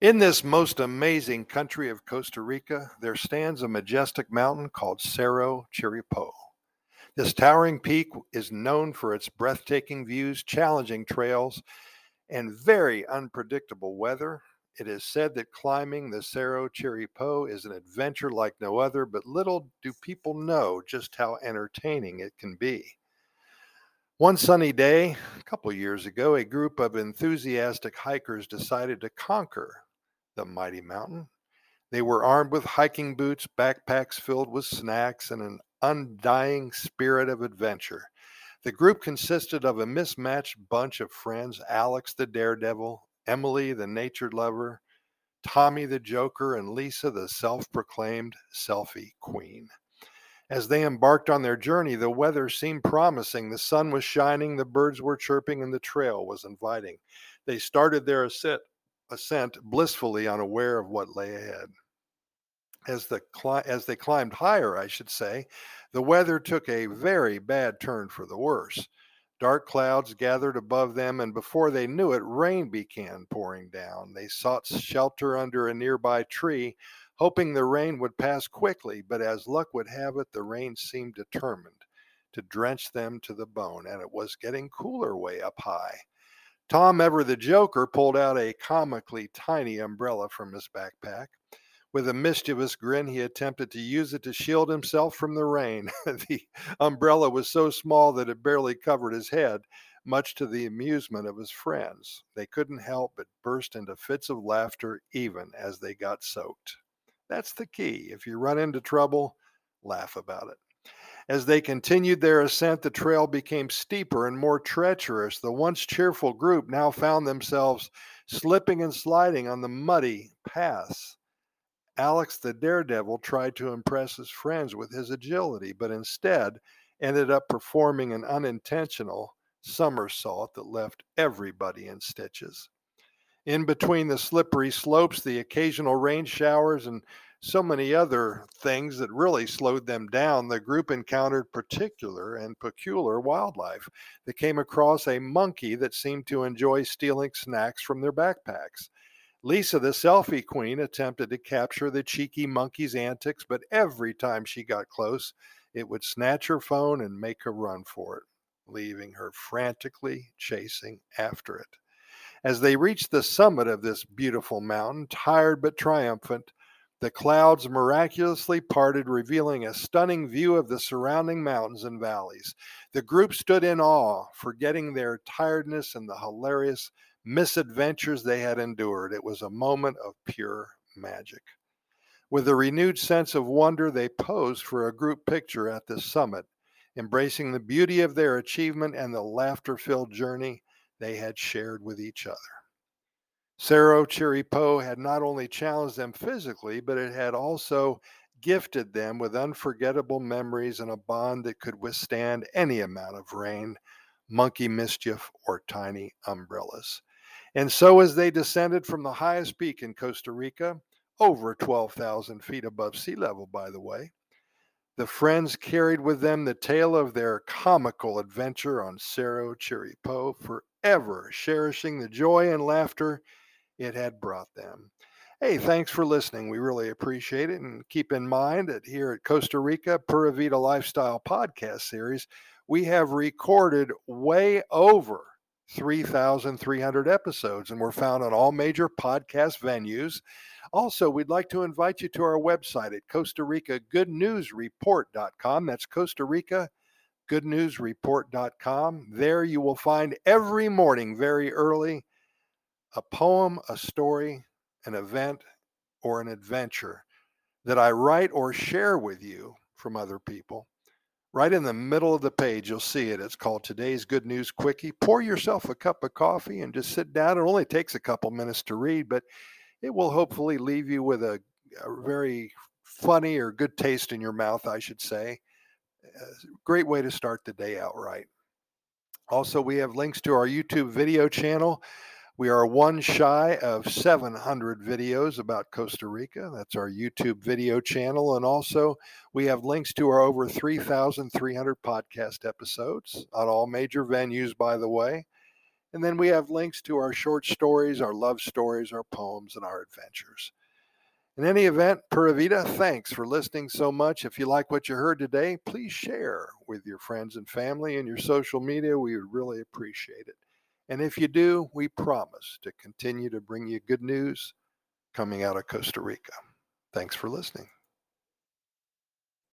In this most amazing country of Costa Rica, there stands a majestic mountain called Cerro Chirripó. This towering peak is known for its breathtaking views, challenging trails, and very unpredictable weather. It is said that climbing the Cerro Chirripó is an adventure like no other, but little do people know just how entertaining it can be. One sunny day, a couple years ago, a group of enthusiastic hikers decided to conquer the mighty mountain. They were armed with hiking boots, backpacks filled with snacks, and an undying spirit of adventure. The group consisted of a mismatched bunch of friends Alex the daredevil, Emily the nature lover, Tommy the joker, and Lisa the self proclaimed selfie queen. As they embarked on their journey, the weather seemed promising. The sun was shining, the birds were chirping, and the trail was inviting. They started their ascent ascent blissfully unaware of what lay ahead. As, the, as they climbed higher, I should say, the weather took a mm-hmm. very bad turn for the worse. Dark clouds gathered above them, and before they knew it, rain began pouring down. They sought shelter under a nearby tree, hoping the rain would pass quickly, but as luck would have it, the rain seemed determined to drench them to the bone, and it was getting cooler way up high. Tom Ever the Joker pulled out a comically tiny umbrella from his backpack. With a mischievous grin, he attempted to use it to shield himself from the rain. the umbrella was so small that it barely covered his head, much to the amusement of his friends. They couldn't help but burst into fits of laughter even as they got soaked. That's the key. If you run into trouble, laugh about it. As they continued their ascent, the trail became steeper and more treacherous. The once cheerful group now found themselves slipping and sliding on the muddy paths. Alex the daredevil tried to impress his friends with his agility, but instead ended up performing an unintentional somersault that left everybody in stitches. In between the slippery slopes, the occasional rain showers, and so many other things that really slowed them down, the group encountered particular and peculiar wildlife. They came across a monkey that seemed to enjoy stealing snacks from their backpacks. Lisa, the selfie queen, attempted to capture the cheeky monkey's antics, but every time she got close, it would snatch her phone and make a run for it, leaving her frantically chasing after it. As they reached the summit of this beautiful mountain, tired but triumphant, the clouds miraculously parted, revealing a stunning view of the surrounding mountains and valleys. The group stood in awe, forgetting their tiredness and the hilarious misadventures they had endured. It was a moment of pure magic. With a renewed sense of wonder, they posed for a group picture at the summit, embracing the beauty of their achievement and the laughter filled journey they had shared with each other. Cerro Chirripó had not only challenged them physically, but it had also gifted them with unforgettable memories and a bond that could withstand any amount of rain, monkey mischief, or tiny umbrellas. And so, as they descended from the highest peak in Costa Rica, over 12,000 feet above sea level, by the way, the friends carried with them the tale of their comical adventure on Cerro Chirripó, forever cherishing the joy and laughter it had brought them. Hey, thanks for listening. We really appreciate it. And keep in mind that here at Costa Rica Pura Vida Lifestyle Podcast Series, we have recorded way over 3,300 episodes, and we're found on all major podcast venues. Also, we'd like to invite you to our website at Costa Rica Good News Report.com. That's Costa Rica Good News Report.com. There you will find every morning very early a poem, a story, an event, or an adventure that I write or share with you from other people. Right in the middle of the page, you'll see it. It's called Today's Good News Quickie. Pour yourself a cup of coffee and just sit down. It only takes a couple minutes to read, but it will hopefully leave you with a, a very funny or good taste in your mouth, I should say. A great way to start the day out right. Also, we have links to our YouTube video channel. We are one shy of 700 videos about Costa Rica. That's our YouTube video channel. And also, we have links to our over 3,300 podcast episodes on all major venues, by the way. And then we have links to our short stories, our love stories, our poems, and our adventures. In any event, Pura Vida, thanks for listening so much. If you like what you heard today, please share with your friends and family and your social media. We would really appreciate it. And if you do, we promise to continue to bring you good news coming out of Costa Rica. Thanks for listening.